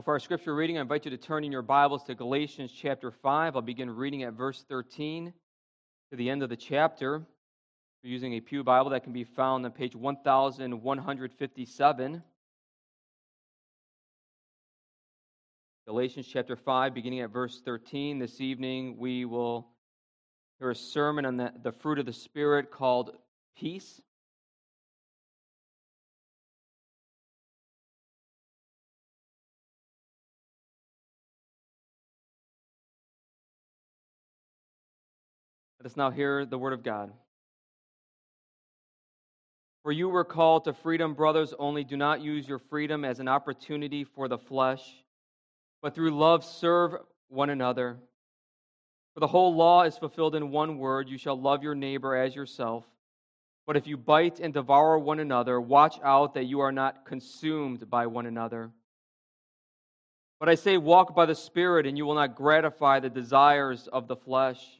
Well, for our scripture reading, I invite you to turn in your Bibles to Galatians chapter 5. I'll begin reading at verse 13 to the end of the chapter. We're using a Pew Bible that can be found on page 1157. Galatians chapter 5, beginning at verse 13. This evening, we will hear a sermon on the, the fruit of the Spirit called peace. Let us now hear the word of God. For you were called to freedom, brothers, only do not use your freedom as an opportunity for the flesh, but through love serve one another. For the whole law is fulfilled in one word you shall love your neighbor as yourself. But if you bite and devour one another, watch out that you are not consumed by one another. But I say, walk by the Spirit, and you will not gratify the desires of the flesh.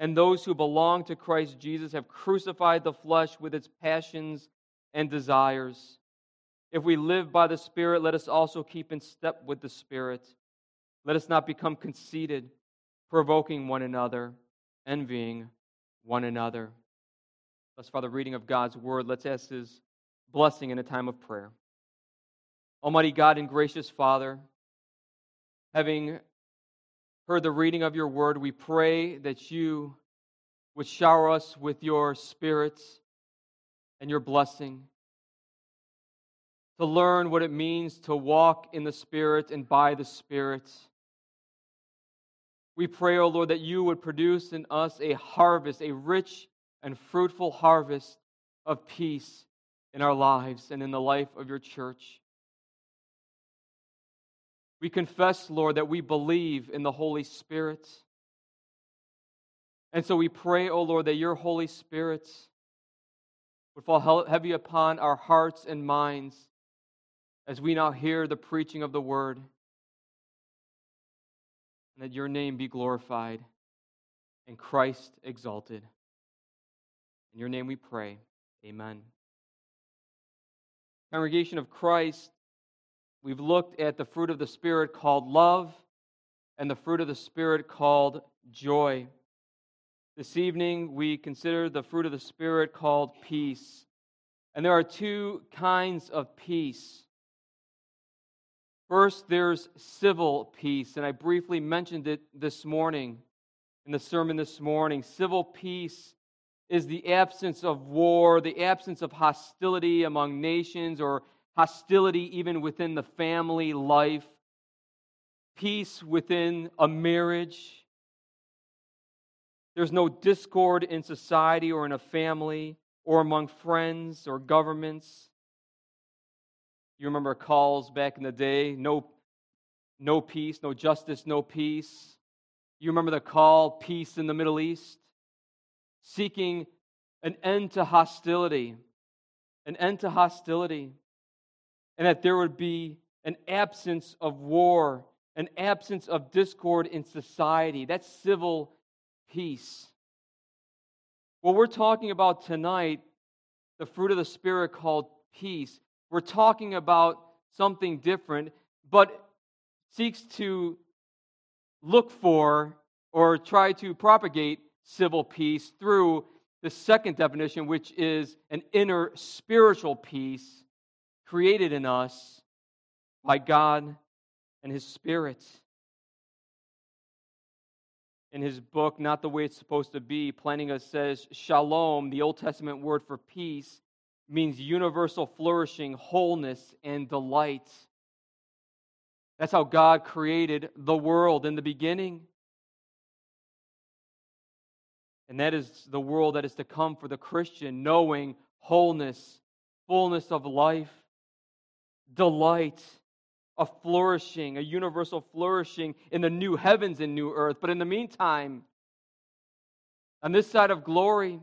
and those who belong to Christ Jesus have crucified the flesh with its passions and desires. If we live by the Spirit, let us also keep in step with the Spirit. Let us not become conceited, provoking one another, envying one another. Thus far, the reading of God's word. Let's ask his blessing in a time of prayer. Almighty God and gracious Father, having heard the reading of your word, we pray that you would shower us with your spirit and your blessing. To learn what it means to walk in the Spirit and by the Spirit. We pray, O oh Lord, that you would produce in us a harvest, a rich and fruitful harvest of peace in our lives and in the life of your church. We confess, Lord, that we believe in the Holy Spirit. And so we pray, O oh Lord, that your Holy Spirit would fall heavy upon our hearts and minds as we now hear the preaching of the word. And that your name be glorified and Christ exalted. In your name we pray. Amen. Congregation of Christ, We've looked at the fruit of the Spirit called love and the fruit of the Spirit called joy. This evening, we consider the fruit of the Spirit called peace. And there are two kinds of peace. First, there's civil peace, and I briefly mentioned it this morning in the sermon this morning. Civil peace is the absence of war, the absence of hostility among nations or hostility even within the family life, peace within a marriage. There's no discord in society or in a family or among friends or governments. You remember calls back in the day no, no peace, no justice, no peace. You remember the call, peace in the Middle East? Seeking an end to hostility. An end to hostility and that there would be an absence of war, an absence of discord in society. That's civil peace. What we're talking about tonight, the fruit of the Spirit called peace, we're talking about something different, but seeks to look for or try to propagate civil peace through the second definition, which is an inner spiritual peace created in us by God and His Spirit. in his book, Not the Way It's Supposed to Be, Plantinga says shalom, the Old Testament word for peace, means universal flourishing, wholeness, and delight. That's how God created the world in the beginning. And that is the world that is to come for the Christian, knowing wholeness, fullness of life, delight, a flourishing, a universal flourishing in the new heavens and new earth. But in the meantime, on this side of glory,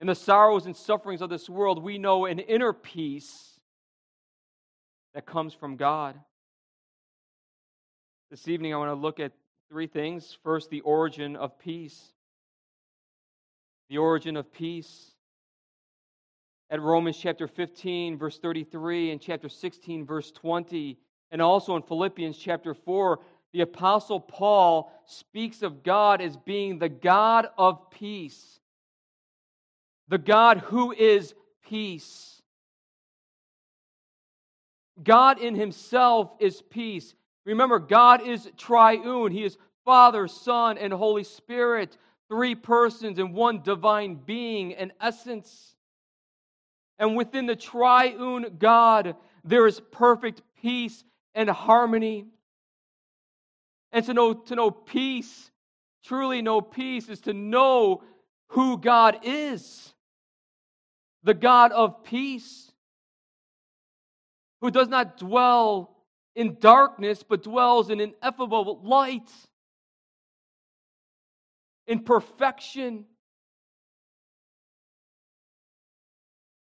in the sorrows and sufferings of this world, we know an inner peace that comes from God. This evening, I want to look at three things. First, the origin of peace. The origin of peace. At Romans chapter 15, verse 33, and chapter 16, verse 20, and also in Philippians chapter 4, the Apostle Paul speaks of God as being the God of peace the God who is peace. God in himself is peace. Remember, God is triune. He is Father, Son, and Holy Spirit, three persons in one divine being and essence. And within the triune God, there is perfect peace and harmony. And to know, to know peace, truly know peace, is to know who God is the God of peace, who does not dwell in darkness, but dwells in ineffable light, in perfection.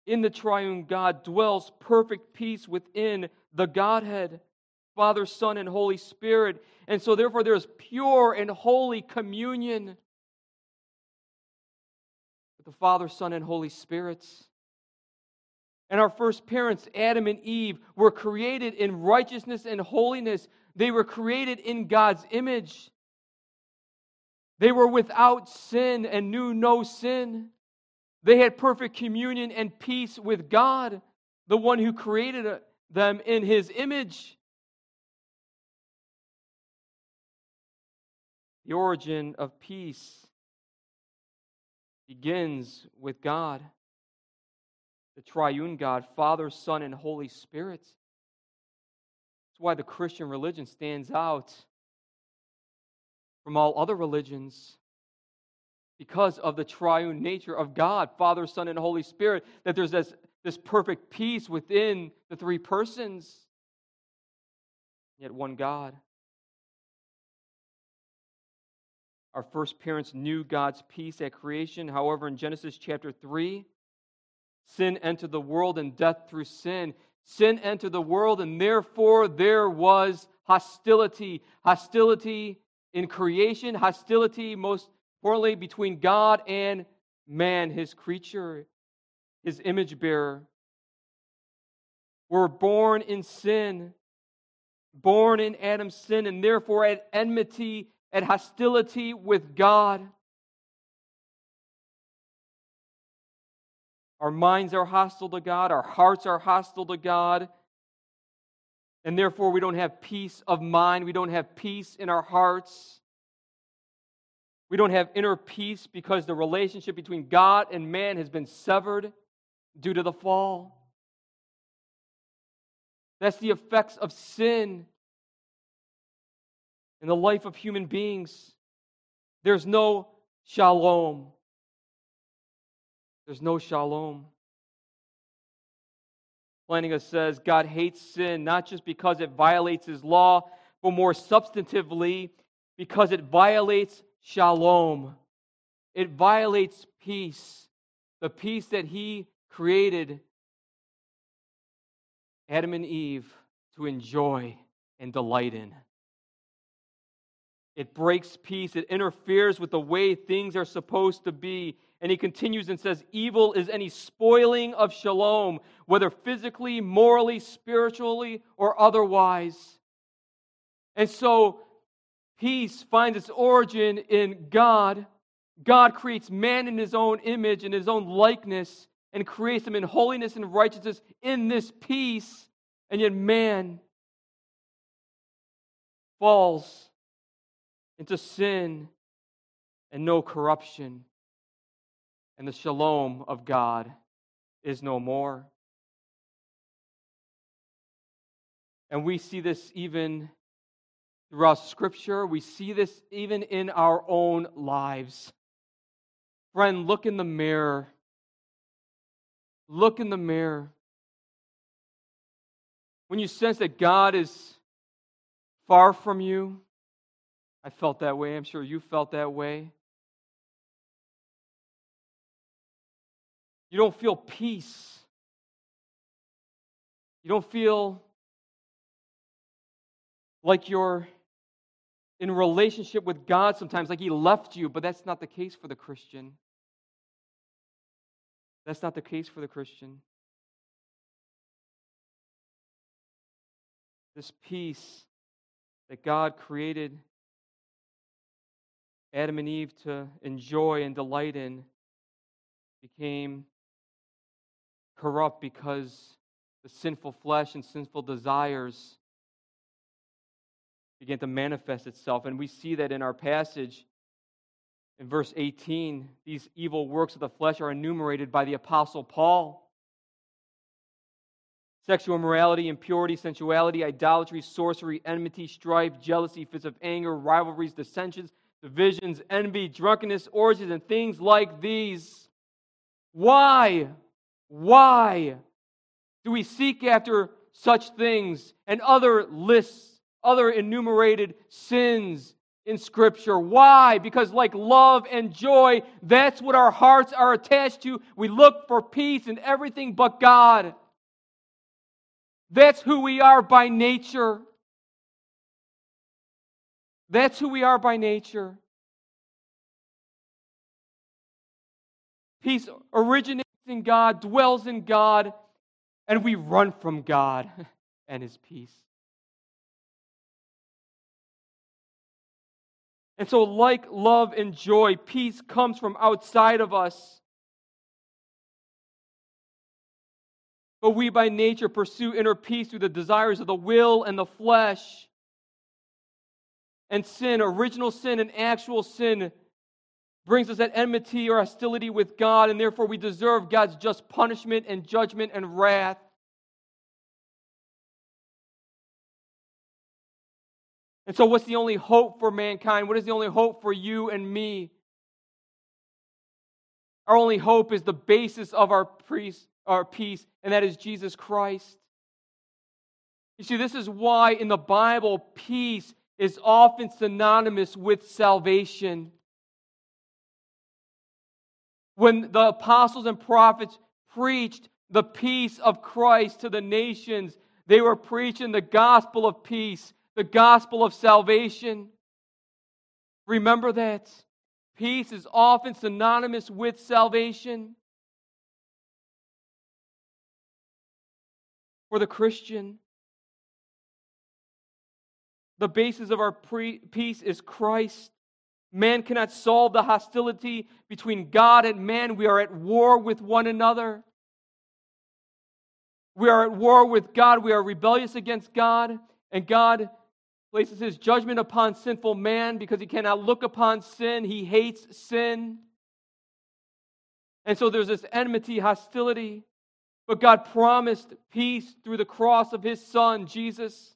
In the triune God dwells perfect peace within the Godhead, Father, Son, and Holy Spirit. And so, therefore, there is pure and holy communion with the Father, Son, and Holy Spirits. And our first parents, Adam and Eve, were created in righteousness and holiness. They were created in God's image. They were without sin and knew no sin. They had perfect communion and peace with God, the one who created uh, them in his image. The origin of peace begins with God, the triune God, Father, Son, and Holy Spirit. That's why the Christian religion stands out from all other religions because of the triune nature of God, Father, Son, and Holy Spirit, that there's this, this perfect peace within the three persons, yet one God. Our first parents knew God's peace at creation. However, in Genesis chapter 3, sin entered the world and death through sin. Sin entered the world, and therefore there was hostility. Hostility in creation, hostility, most importantly, between God and man, his creature, his image bearer. We're born in sin, born in Adam's sin, and therefore at enmity at hostility with God. Our minds are hostile to God, our hearts are hostile to God, and therefore we don't have peace of mind, we don't have peace in our hearts. We don't have inner peace because the relationship between God and man has been severed due to the fall. That's the effects of sin in the life of human beings. There's no shalom. There's no shalom. Plantinga says God hates sin not just because it violates his law, but more substantively because it violates shalom. It violates peace, the peace that he created Adam and Eve to enjoy and delight in. It breaks peace. It interferes with the way things are supposed to be. And he continues and says, Evil is any spoiling of shalom, whether physically, morally, spiritually, or otherwise. And so, peace finds its origin in God. God creates man in his own image, and his own likeness, and creates him in holiness and righteousness in this peace. And yet, man falls into sin and no corruption, and the shalom of God is no more. And we see this even throughout Scripture. We see this even in our own lives. Friend, look in the mirror. Look in the mirror. When you sense that God is far from you, I felt that way. I'm sure you felt that way. You don't feel peace. You don't feel like you're in relationship with God sometimes, like He left you, but that's not the case for the Christian. That's not the case for the Christian. This peace that God created Adam and Eve to enjoy and delight in became corrupt because the sinful flesh and sinful desires began to manifest itself. And we see that in our passage in verse 18. These evil works of the flesh are enumerated by the Apostle Paul sexual immorality, impurity, sensuality, idolatry, sorcery, enmity, strife, jealousy, fits of anger, rivalries, dissensions, divisions, envy, drunkenness, orgies, and things like these. Why? Why do we seek after such things and other lists other enumerated sins in Scripture. Why? Because, like love and joy, that's what our hearts are attached to. We look for peace in everything but God. That's who we are by nature. That's who we are by nature. Peace originates in God, dwells in God, and we run from God and His peace. And so, like love and joy, peace comes from outside of us. But we by nature pursue inner peace through the desires of the will and the flesh. And sin, original sin and actual sin, brings us at enmity or hostility with God, and therefore we deserve God's just punishment and judgment and wrath. And so, what's the only hope for mankind? What is the only hope for you and me? Our only hope is the basis of our, priest, our peace, and that is Jesus Christ. You see, this is why in the Bible, peace is often synonymous with salvation. When the apostles and prophets preached the peace of Christ to the nations, they were preaching the gospel of peace the gospel of salvation. Remember that. Peace is often synonymous with salvation. For the Christian, the basis of our pre- peace is Christ. Man cannot solve the hostility between God and man. We are at war with one another. We are at war with God. We are rebellious against God, and God places his judgment upon sinful man because he cannot look upon sin. He hates sin. And so there's this enmity, hostility. But God promised peace through the cross of his son, Jesus.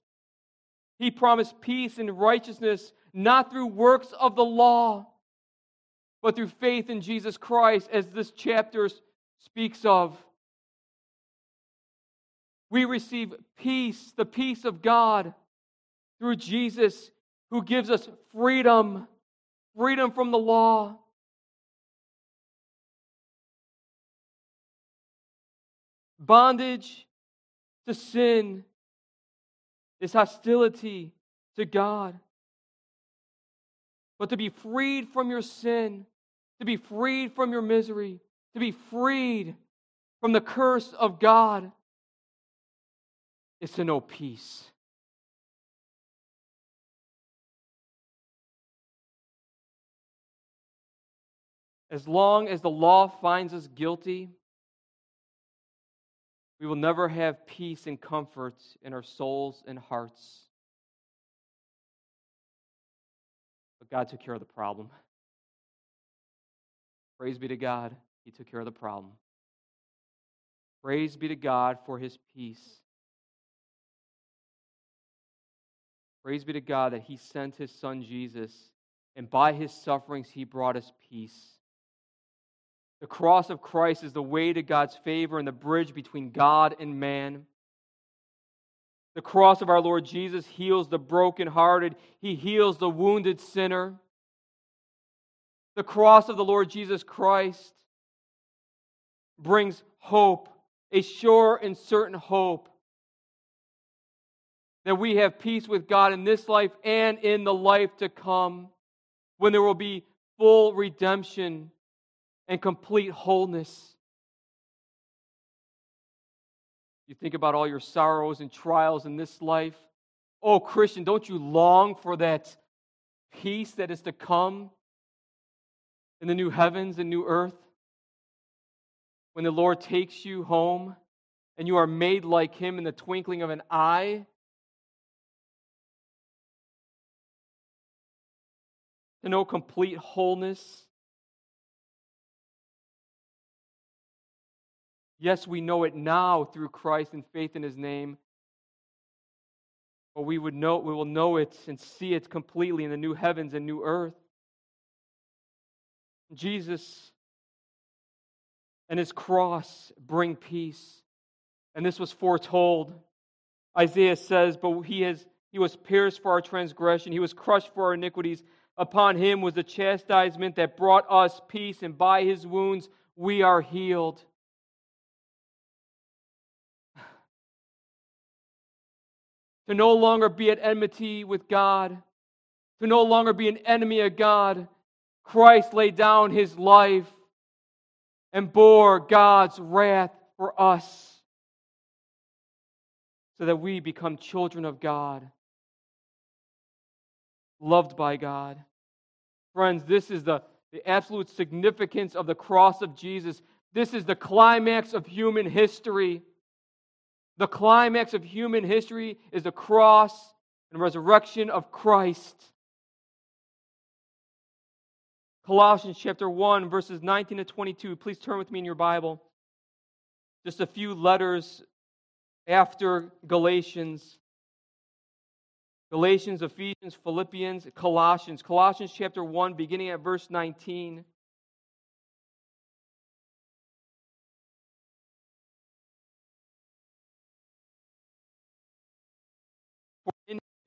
He promised peace and righteousness not through works of the law, but through faith in Jesus Christ, as this chapter speaks of. We receive peace, the peace of God through Jesus who gives us freedom, freedom from the law. Bondage to sin is hostility to God. But to be freed from your sin, to be freed from your misery, to be freed from the curse of God is to know peace. As long as the law finds us guilty, we will never have peace and comfort in our souls and hearts. But God took care of the problem. Praise be to God, He took care of the problem. Praise be to God for His peace. Praise be to God that He sent His Son Jesus, and by His sufferings He brought us peace. The cross of Christ is the way to God's favor and the bridge between God and man. The cross of our Lord Jesus heals the brokenhearted, He heals the wounded sinner. The cross of the Lord Jesus Christ brings hope, a sure and certain hope that we have peace with God in this life and in the life to come when there will be full redemption and complete wholeness. You think about all your sorrows and trials in this life. Oh, Christian, don't you long for that peace that is to come in the new heavens and new earth? When the Lord takes you home and you are made like Him in the twinkling of an eye. To know complete wholeness Yes, we know it now through Christ and faith in his name. But we would know we will know it and see it completely in the new heavens and new earth. Jesus and his cross bring peace. And this was foretold. Isaiah says, But he has he was pierced for our transgression, he was crushed for our iniquities. Upon him was the chastisement that brought us peace, and by his wounds we are healed. To no longer be at enmity with God, to no longer be an enemy of God. Christ laid down his life and bore God's wrath for us so that we become children of God, loved by God. Friends, this is the, the absolute significance of the cross of Jesus. This is the climax of human history. The climax of human history is the cross and resurrection of Christ. Colossians chapter 1, verses 19 to 22. Please turn with me in your Bible. Just a few letters after Galatians. Galatians, Ephesians, Philippians, Colossians. Colossians chapter 1, beginning at verse 19.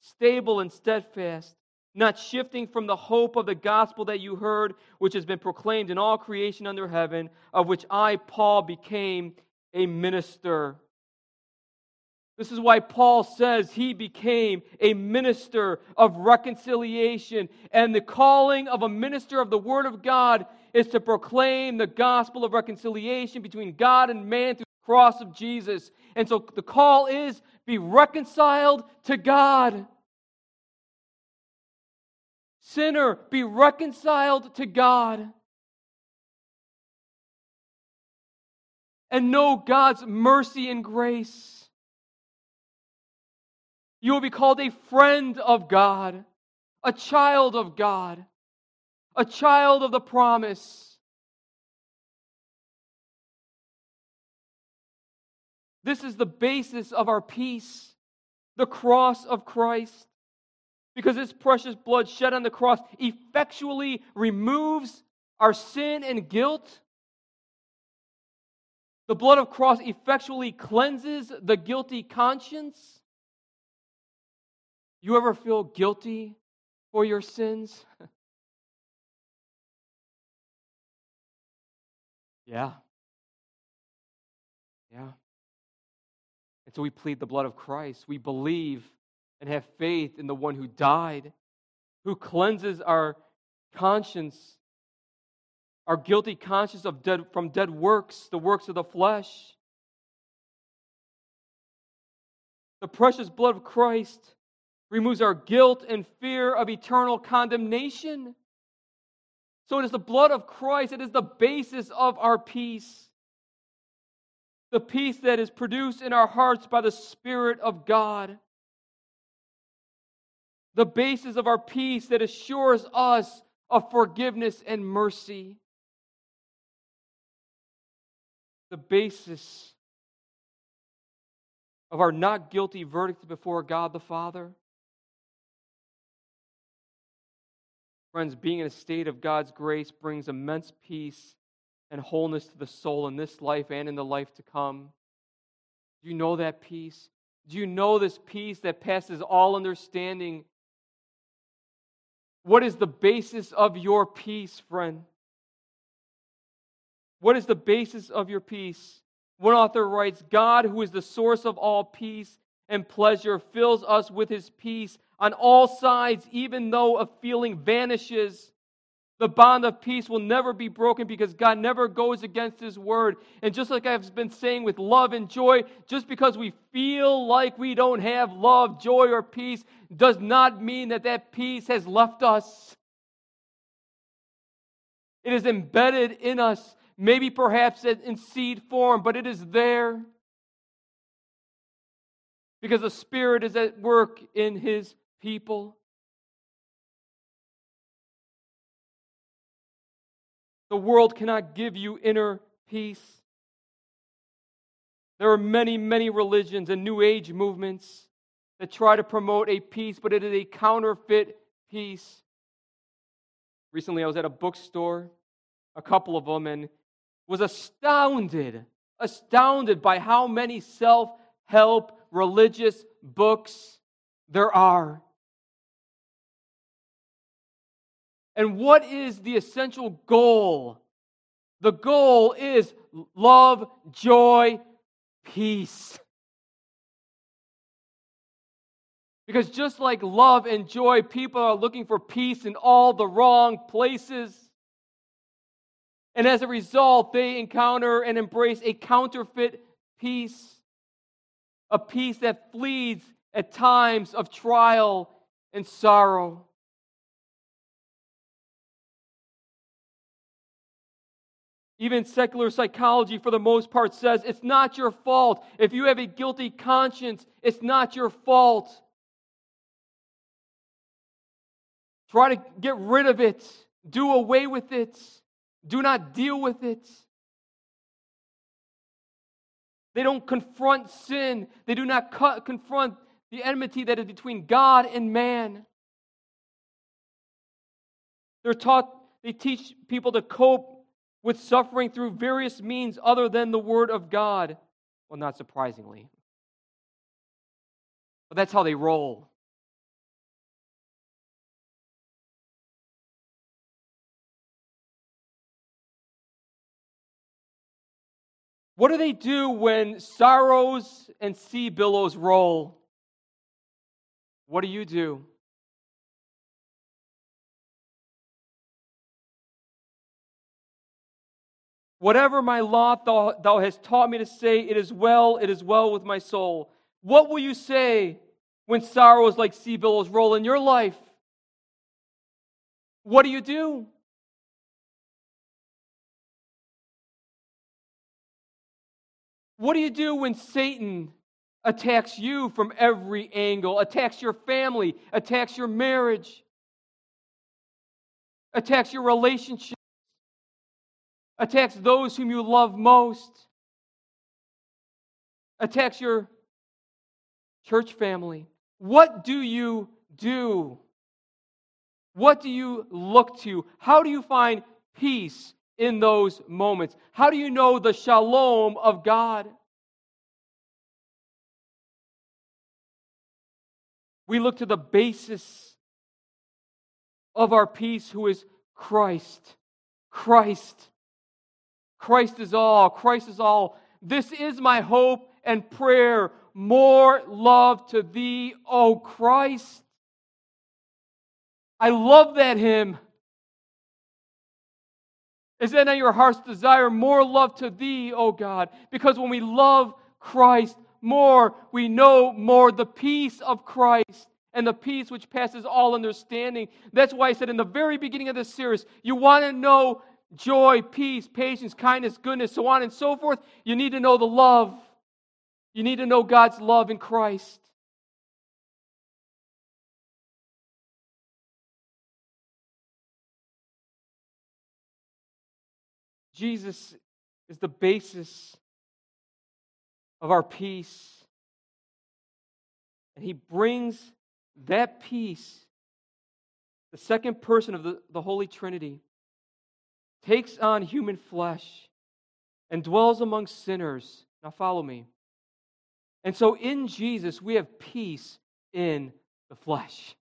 stable and steadfast, not shifting from the hope of the gospel that you heard, which has been proclaimed in all creation under heaven, of which I, Paul, became a minister. This is why Paul says he became a minister of reconciliation. And the calling of a minister of the Word of God is to proclaim the gospel of reconciliation between God and man through the cross of Jesus. And so the call is be reconciled to God. Sinner, be reconciled to God. And know God's mercy and grace. You will be called a friend of God, a child of God, a child of the promise. This is the basis of our peace, the cross of Christ. Because his precious blood shed on the cross effectually removes our sin and guilt. The blood of cross effectually cleanses the guilty conscience. You ever feel guilty for your sins? yeah. Yeah. And so we plead the blood of Christ. We believe and have faith in the one who died, who cleanses our conscience, our guilty conscience of dead, from dead works, the works of the flesh. The precious blood of Christ removes our guilt and fear of eternal condemnation. So it is the blood of Christ, it is the basis of our peace. The peace that is produced in our hearts by the Spirit of God. The basis of our peace that assures us of forgiveness and mercy. The basis of our not guilty verdict before God the Father. Friends, being in a state of God's grace brings immense peace and wholeness to the soul in this life and in the life to come. Do you know that peace? Do you know this peace that passes all understanding? What is the basis of your peace, friend? What is the basis of your peace? One author writes God, who is the source of all peace and pleasure, fills us with his peace on all sides, even though a feeling vanishes. The bond of peace will never be broken because God never goes against His word. And just like I've been saying with love and joy, just because we feel like we don't have love, joy, or peace does not mean that that peace has left us. It is embedded in us maybe perhaps in seed form, but it is there because the Spirit is at work in His people. The world cannot give you inner peace. There are many, many religions and New Age movements that try to promote a peace, but it is a counterfeit peace. Recently, I was at a bookstore, a couple of them, and was astounded, astounded by how many self help religious books there are. And what is the essential goal? The goal is love, joy, peace. Because just like love and joy, people are looking for peace in all the wrong places. And as a result, they encounter and embrace a counterfeit peace, a peace that flees at times of trial and sorrow. Even secular psychology, for the most part, says it's not your fault. If you have a guilty conscience, it's not your fault. Try to get rid of it, do away with it. Do not deal with it. They don't confront sin. They do not cut, confront the enmity that is between God and man. They're taught, they teach people to cope with suffering through various means other than the Word of God. Well, not surprisingly. But that's how they roll. What do they do when sorrows and sea billows roll? What do you do? Whatever my lot thou, thou hast taught me to say, it is well, it is well with my soul. What will you say when sorrows like sea billows roll in your life? What do you do? What do you do when Satan attacks you from every angle, attacks your family, attacks your marriage, attacks your relationships, attacks those whom you love most, attacks your church family? What do you do? What do you look to? How do you find peace in those moments? How do you know the shalom of God? We look to the basis of our peace, who is Christ. Christ. Christ is all. Christ is all. This is my hope and prayer. More love to thee, O Christ. I love that hymn. Is that not your heart's desire? More love to thee, O God. Because when we love Christ more, we know more the peace of Christ and the peace which passes all understanding. That's why I said in the very beginning of this series, you want to know joy, peace, patience, kindness, goodness, so on and so forth. You need to know the love. You need to know God's love in Christ. Jesus is the basis of our peace. And he brings that peace, the second person of the, the Holy Trinity, takes on human flesh and dwells among sinners. Now, follow me. And so, in Jesus, we have peace in the flesh.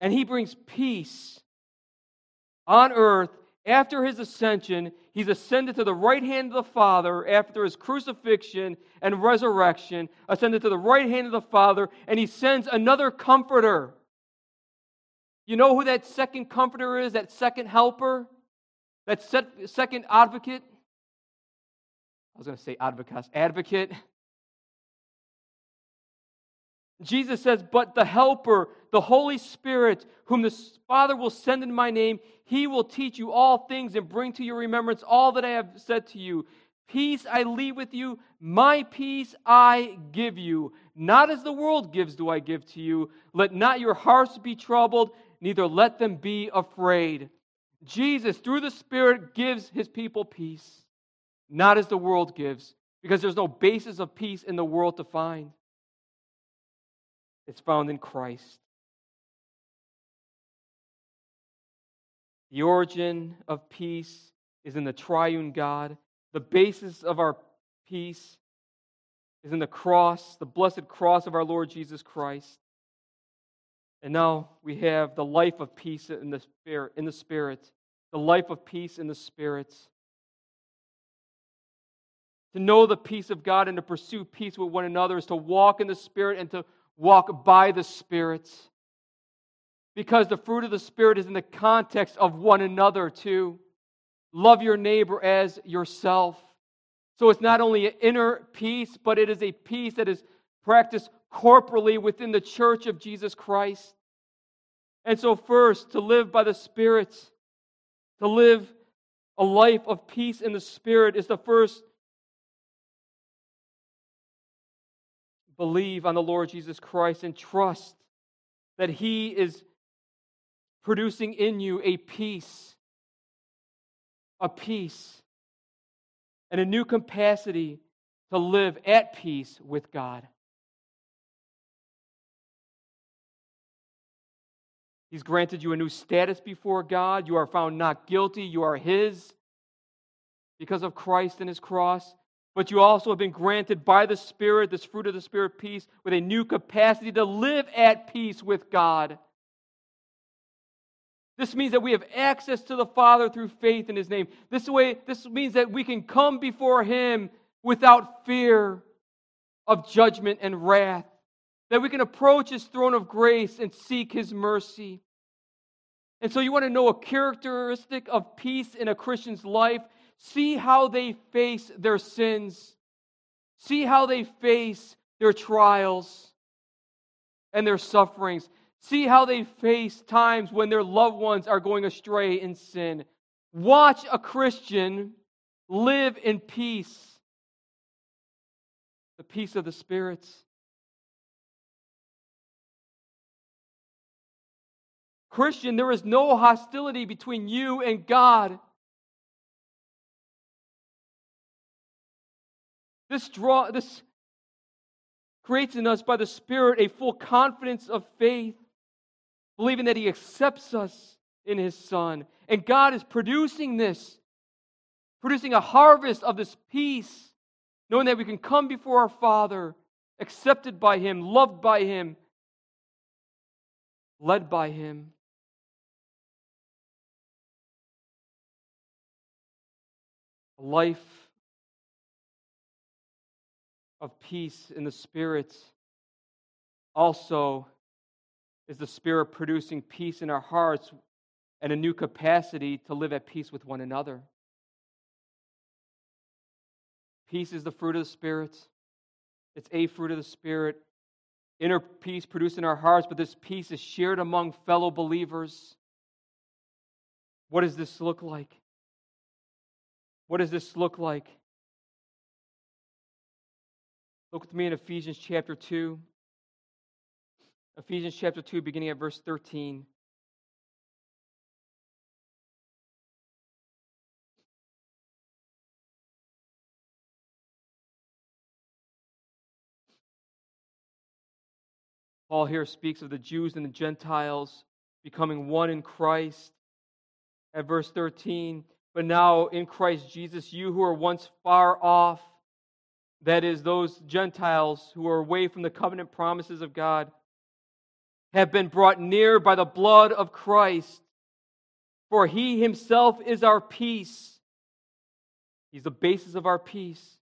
And he brings peace on earth after his ascension. He's ascended to the right hand of the Father after his crucifixion and resurrection, ascended to the right hand of the Father, and he sends another comforter. You know who that second comforter is, that second helper, that second advocate? I was going to say advocate, advocate. Jesus says, But the Helper, the Holy Spirit, whom the Father will send in my name, he will teach you all things and bring to your remembrance all that I have said to you. Peace I leave with you, my peace I give you. Not as the world gives, do I give to you. Let not your hearts be troubled, neither let them be afraid. Jesus, through the Spirit, gives his people peace, not as the world gives, because there's no basis of peace in the world to find. It's found in Christ. The origin of peace is in the triune God. The basis of our peace is in the cross, the blessed cross of our Lord Jesus Christ. And now we have the life of peace in the spirit, in the spirit, the life of peace in the spirit. To know the peace of God and to pursue peace with one another is to walk in the spirit and to walk by the Spirit. Because the fruit of the Spirit is in the context of one another, too. Love your neighbor as yourself. So it's not only an inner peace, but it is a peace that is practiced corporally within the church of Jesus Christ. And so, first, to live by the Spirit, to live a life of peace in the Spirit, is the first believe on the Lord Jesus Christ and trust that He is producing in you a peace, a peace, and a new capacity to live at peace with God. He's granted you a new status before God. You are found not guilty. You are His because of Christ and His cross but you also have been granted by the Spirit, this fruit of the Spirit, peace, with a new capacity to live at peace with God. This means that we have access to the Father through faith in His name. This way, this means that we can come before Him without fear of judgment and wrath. That we can approach His throne of grace and seek His mercy. And so, you want to know a characteristic of peace in a Christian's life? See how they face their sins. See how they face their trials and their sufferings. See how they face times when their loved ones are going astray in sin. Watch a Christian live in peace, the peace of the spirits. Christian, there is no hostility between you and God. This draw this creates in us by the Spirit a full confidence of faith, believing that He accepts us in His Son. And God is producing this, producing a harvest of this peace, knowing that we can come before our Father, accepted by Him, loved by Him, led by Him. Life of peace in the Spirit also is the Spirit producing peace in our hearts and a new capacity to live at peace with one another. Peace is the fruit of the Spirit. It's a fruit of the Spirit. Inner peace produced in our hearts, but this peace is shared among fellow believers. What does this look like? What does this look like? Look with me in Ephesians chapter 2. Ephesians chapter 2, beginning at verse 13. Paul here speaks of the Jews and the Gentiles becoming one in Christ. At verse 13, but now in Christ Jesus, you who were once far off, that is, those Gentiles who are away from the covenant promises of God, have been brought near by the blood of Christ. For he himself is our peace. He's the basis of our peace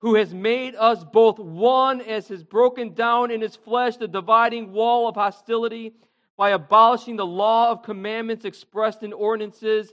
who has made us both one as has broken down in his flesh the dividing wall of hostility by abolishing the law of commandments expressed in ordinances,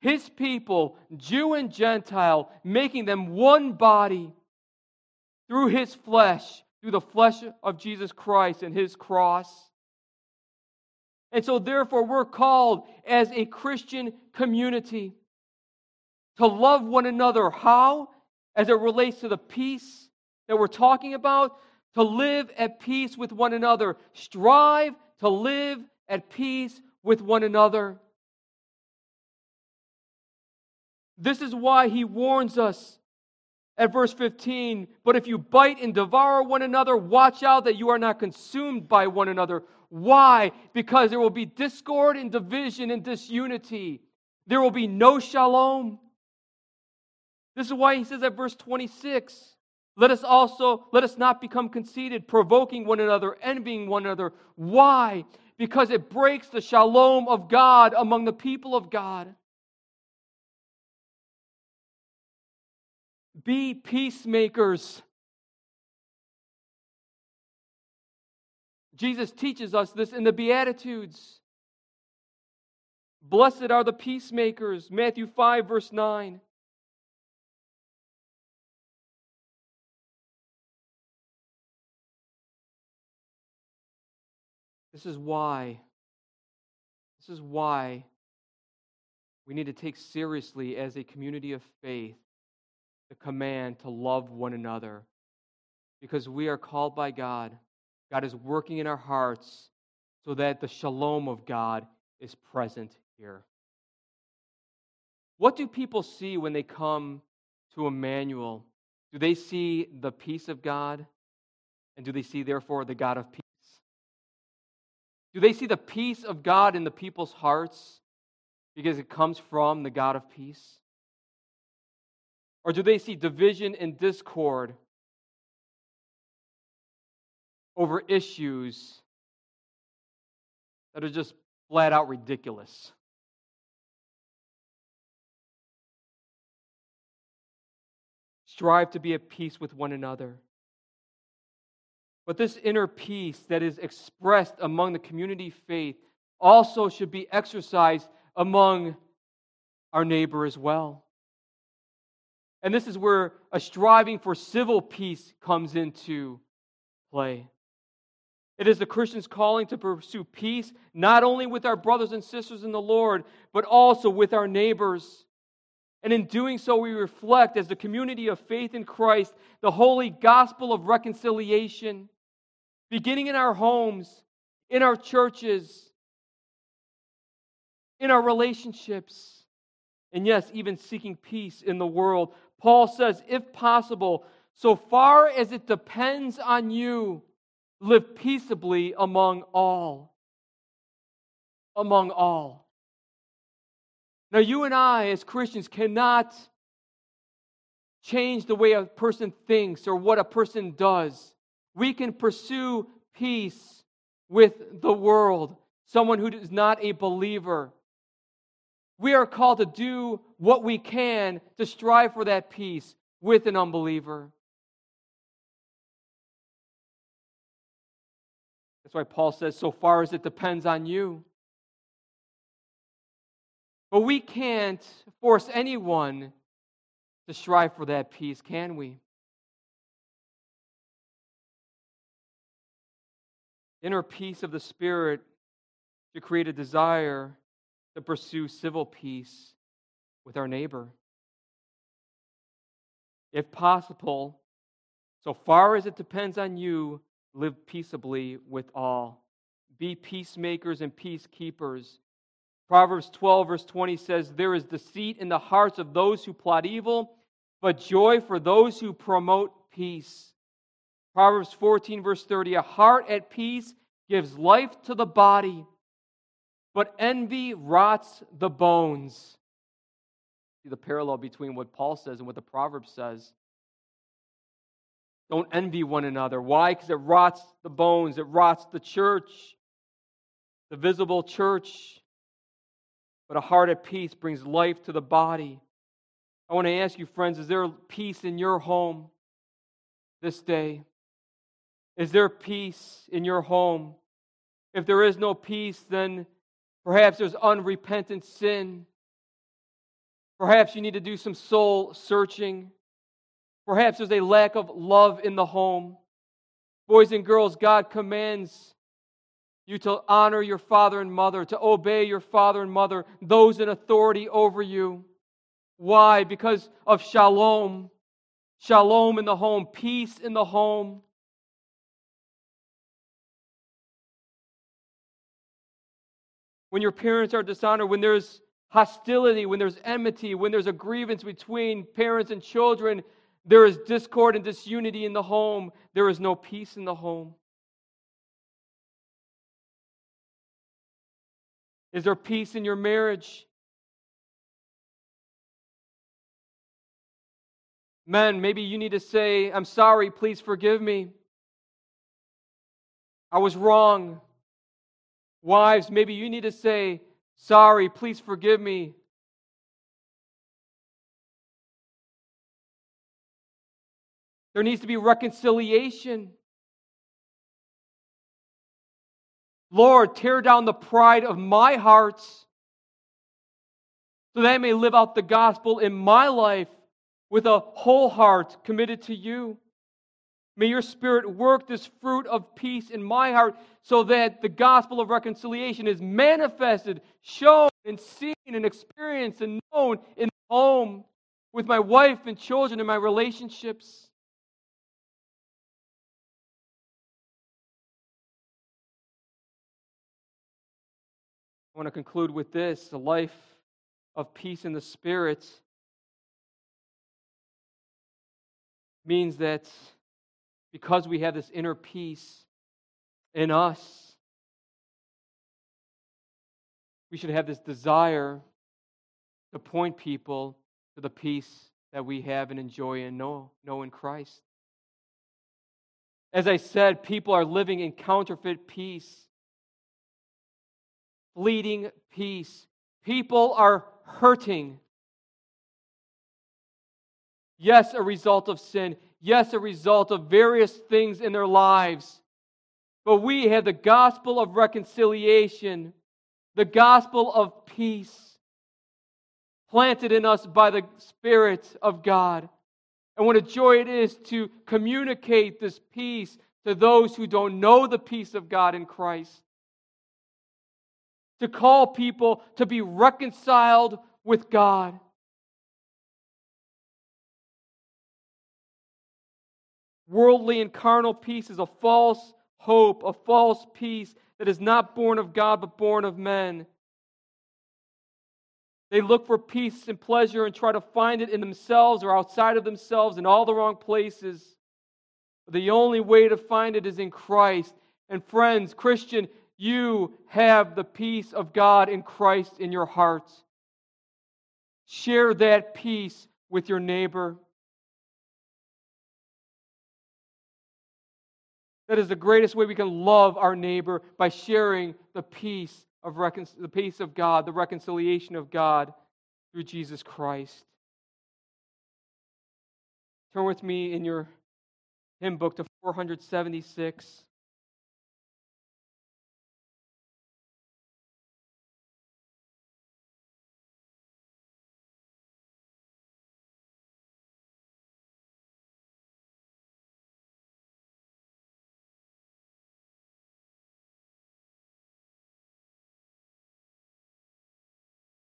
his people, Jew and Gentile, making them one body through his flesh, through the flesh of Jesus Christ and his cross. And so, therefore, we're called as a Christian community to love one another. How? As it relates to the peace that we're talking about, to live at peace with one another. Strive to live at peace with one another. This is why he warns us at verse 15 But if you bite and devour one another, watch out that you are not consumed by one another. Why? Because there will be discord and division and disunity. There will be no shalom. This is why he says at verse 26 let us also, let us not become conceited, provoking one another, envying one another. Why? Because it breaks the shalom of God among the people of God. Be peacemakers. Jesus teaches us this in the Beatitudes. Blessed are the peacemakers, Matthew 5, verse 9. This is why. This is why we need to take seriously as a community of faith the command to love one another. Because we are called by God. God is working in our hearts so that the shalom of God is present here. What do people see when they come to Emmanuel? Do they see the peace of God? And do they see, therefore, the God of peace? Do they see the peace of God in the people's hearts because it comes from the God of peace? Or do they see division and discord over issues that are just flat out ridiculous? Strive to be at peace with one another. But this inner peace that is expressed among the community faith also should be exercised among our neighbor as well. And this is where a striving for civil peace comes into play. It is the Christian's calling to pursue peace not only with our brothers and sisters in the Lord, but also with our neighbors. And in doing so, we reflect as the community of faith in Christ the holy gospel of reconciliation, beginning in our homes, in our churches, in our relationships, and yes, even seeking peace in the world. Paul says, if possible, so far as it depends on you, live peaceably among all. Among all. Now, you and I, as Christians, cannot change the way a person thinks or what a person does. We can pursue peace with the world, someone who is not a believer. We are called to do what we can to strive for that peace with an unbeliever. That's why Paul says, so far as it depends on you. But we can't force anyone to strive for that peace, can we? Inner peace of the Spirit to create a desire to pursue civil peace with our neighbor. If possible, so far as it depends on you, live peaceably with all. Be peacemakers and peacekeepers. Proverbs 12, verse 20 says, There is deceit in the hearts of those who plot evil, but joy for those who promote peace. Proverbs 14, verse 30 A heart at peace gives life to the body, but envy rots the bones. See the parallel between what Paul says and what the Proverbs says. Don't envy one another. Why? Because it rots the bones, it rots the church, the visible church. But a heart at peace brings life to the body. I want to ask you, friends, is there peace in your home this day? Is there peace in your home? If there is no peace, then perhaps there's unrepentant sin. Perhaps you need to do some soul searching. Perhaps there's a lack of love in the home. Boys and girls, God commands you to honor your father and mother, to obey your father and mother, those in authority over you. Why? Because of shalom. Shalom in the home, peace in the home. When your parents are dishonored, when there's hostility, when there's enmity, when there's a grievance between parents and children, there is discord and disunity in the home, there is no peace in the home. Is there peace in your marriage? Men, maybe you need to say, I'm sorry, please forgive me. I was wrong. Wives, maybe you need to say, Sorry, please forgive me. There needs to be reconciliation. Lord, tear down the pride of my heart so that I may live out the gospel in my life with a whole heart committed to you. May your spirit work this fruit of peace in my heart so that the gospel of reconciliation is manifested, shown, and seen, and experienced, and known in the home with my wife and children and my relationships. I want to conclude with this a life of peace in the Spirit means that because we have this inner peace in us, we should have this desire to point people to the peace that we have and enjoy and know, know in Christ. As I said, people are living in counterfeit peace fleeting peace. People are hurting. Yes, a result of sin. Yes, a result of various things in their lives. But we have the gospel of reconciliation, the gospel of peace, planted in us by the Spirit of God. And what a joy it is to communicate this peace to those who don't know the peace of God in Christ to call people to be reconciled with God. Worldly and carnal peace is a false hope, a false peace that is not born of God but born of men. They look for peace and pleasure and try to find it in themselves or outside of themselves in all the wrong places. The only way to find it is in Christ. And friends, Christian, you have the peace of God in Christ in your heart. Share that peace with your neighbor. That is the greatest way we can love our neighbor by sharing the peace of recon- the peace of God, the reconciliation of God through Jesus Christ. Turn with me in your hymn book to 476.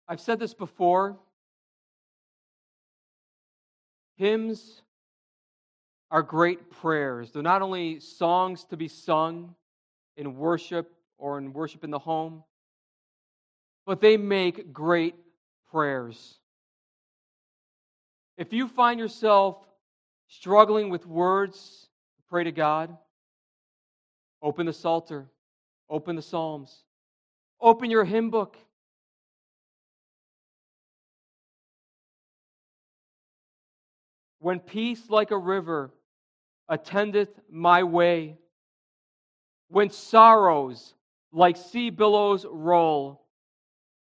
I've said this before. Hymns are great prayers. They're not only songs to be sung in worship or in worship in the home, but they make great prayers. If you find yourself struggling with words to pray to God, open the Psalter, open the Psalms, open your hymn book. When peace like a river attendeth my way, when sorrows like sea billows roll,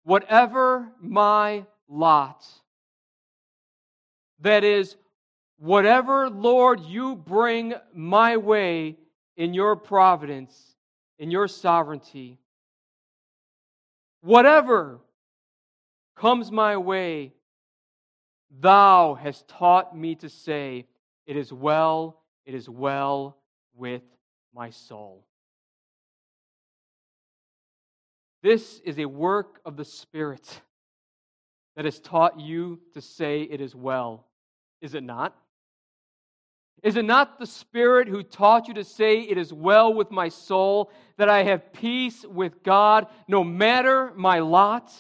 whatever my lot, that is, whatever, Lord, you bring my way in your providence, in your sovereignty, whatever comes my way, Thou hast taught me to say, It is well, it is well with my soul. This is a work of the Spirit that has taught you to say it is well, is it not? Is it not the Spirit who taught you to say, It is well with my soul, that I have peace with God no matter my lot?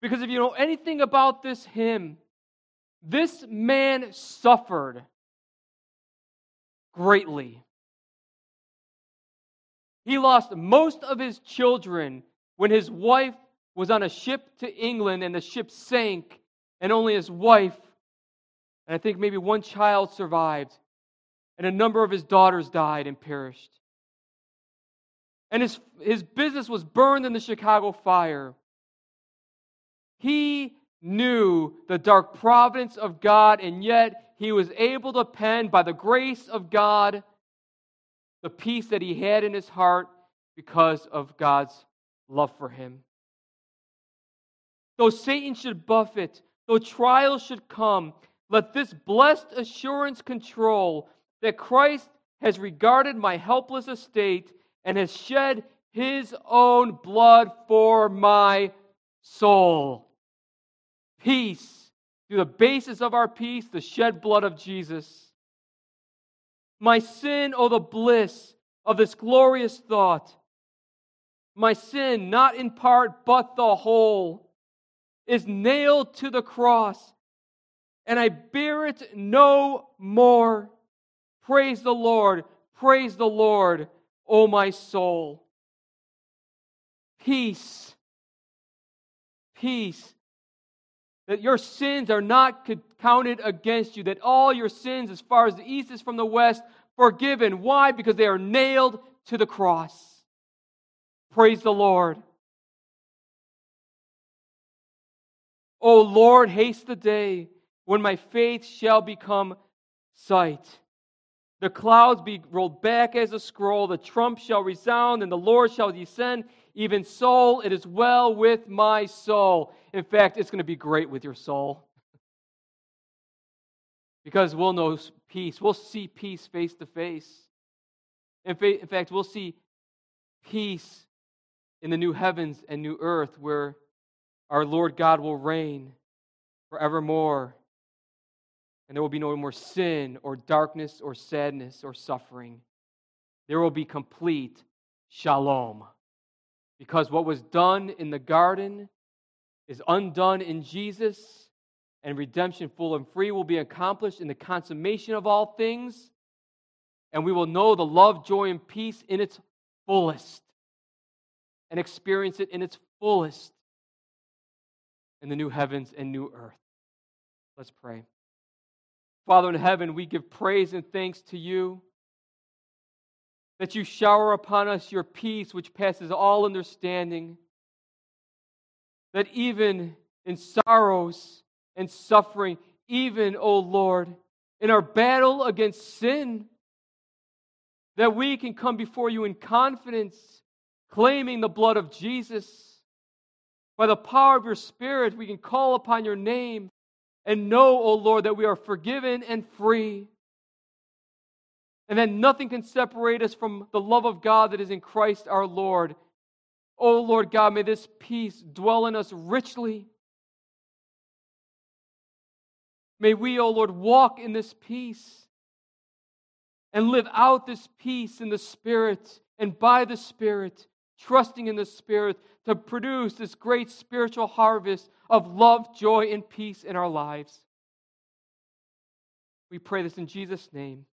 Because if you know anything about this hymn, this man suffered greatly. He lost most of his children when his wife was on a ship to England and the ship sank, and only his wife, and I think maybe one child survived, and a number of his daughters died and perished. And his, his business was burned in the Chicago fire. He knew the dark providence of God, and yet he was able to pen, by the grace of God, the peace that he had in his heart because of God's love for him. Though Satan should buffet, though trials should come, let this blessed assurance control that Christ has regarded my helpless estate and has shed his own blood for my soul peace through the basis of our peace, the shed blood of Jesus. My sin, oh, the bliss of this glorious thought. My sin, not in part, but the whole, is nailed to the cross, and I bear it no more. Praise the Lord, praise the Lord, O my soul. Peace, peace that your sins are not counted against you, that all your sins, as far as the east is from the west, forgiven. Why? Because they are nailed to the cross. Praise the Lord. O Lord, haste the day when my faith shall become sight. The clouds be rolled back as a scroll, the trump shall resound, and the Lord shall descend. Even soul, it is well with my soul. In fact, it's going to be great with your soul. Because we'll know peace. We'll see peace face to face. In fact, we'll see peace in the new heavens and new earth where our Lord God will reign forevermore And there will be no more sin or darkness or sadness or suffering. There will be complete shalom. Because what was done in the garden is undone in Jesus, and redemption full and free will be accomplished in the consummation of all things, and we will know the love, joy, and peace in its fullest and experience it in its fullest in the new heavens and new earth. Let's pray. Father in heaven, we give praise and thanks to you that you shower upon us your peace, which passes all understanding. That even in sorrows and suffering, even, O oh Lord, in our battle against sin, that we can come before you in confidence, claiming the blood of Jesus. By the power of your Spirit, we can call upon your name and know, O oh Lord, that we are forgiven and free. And that nothing can separate us from the love of God that is in Christ our Lord. Oh Lord God, may this peace dwell in us richly. May we, O oh Lord, walk in this peace and live out this peace in the Spirit and by the Spirit, trusting in the Spirit to produce this great spiritual harvest of love, joy, and peace in our lives. We pray this in Jesus' name.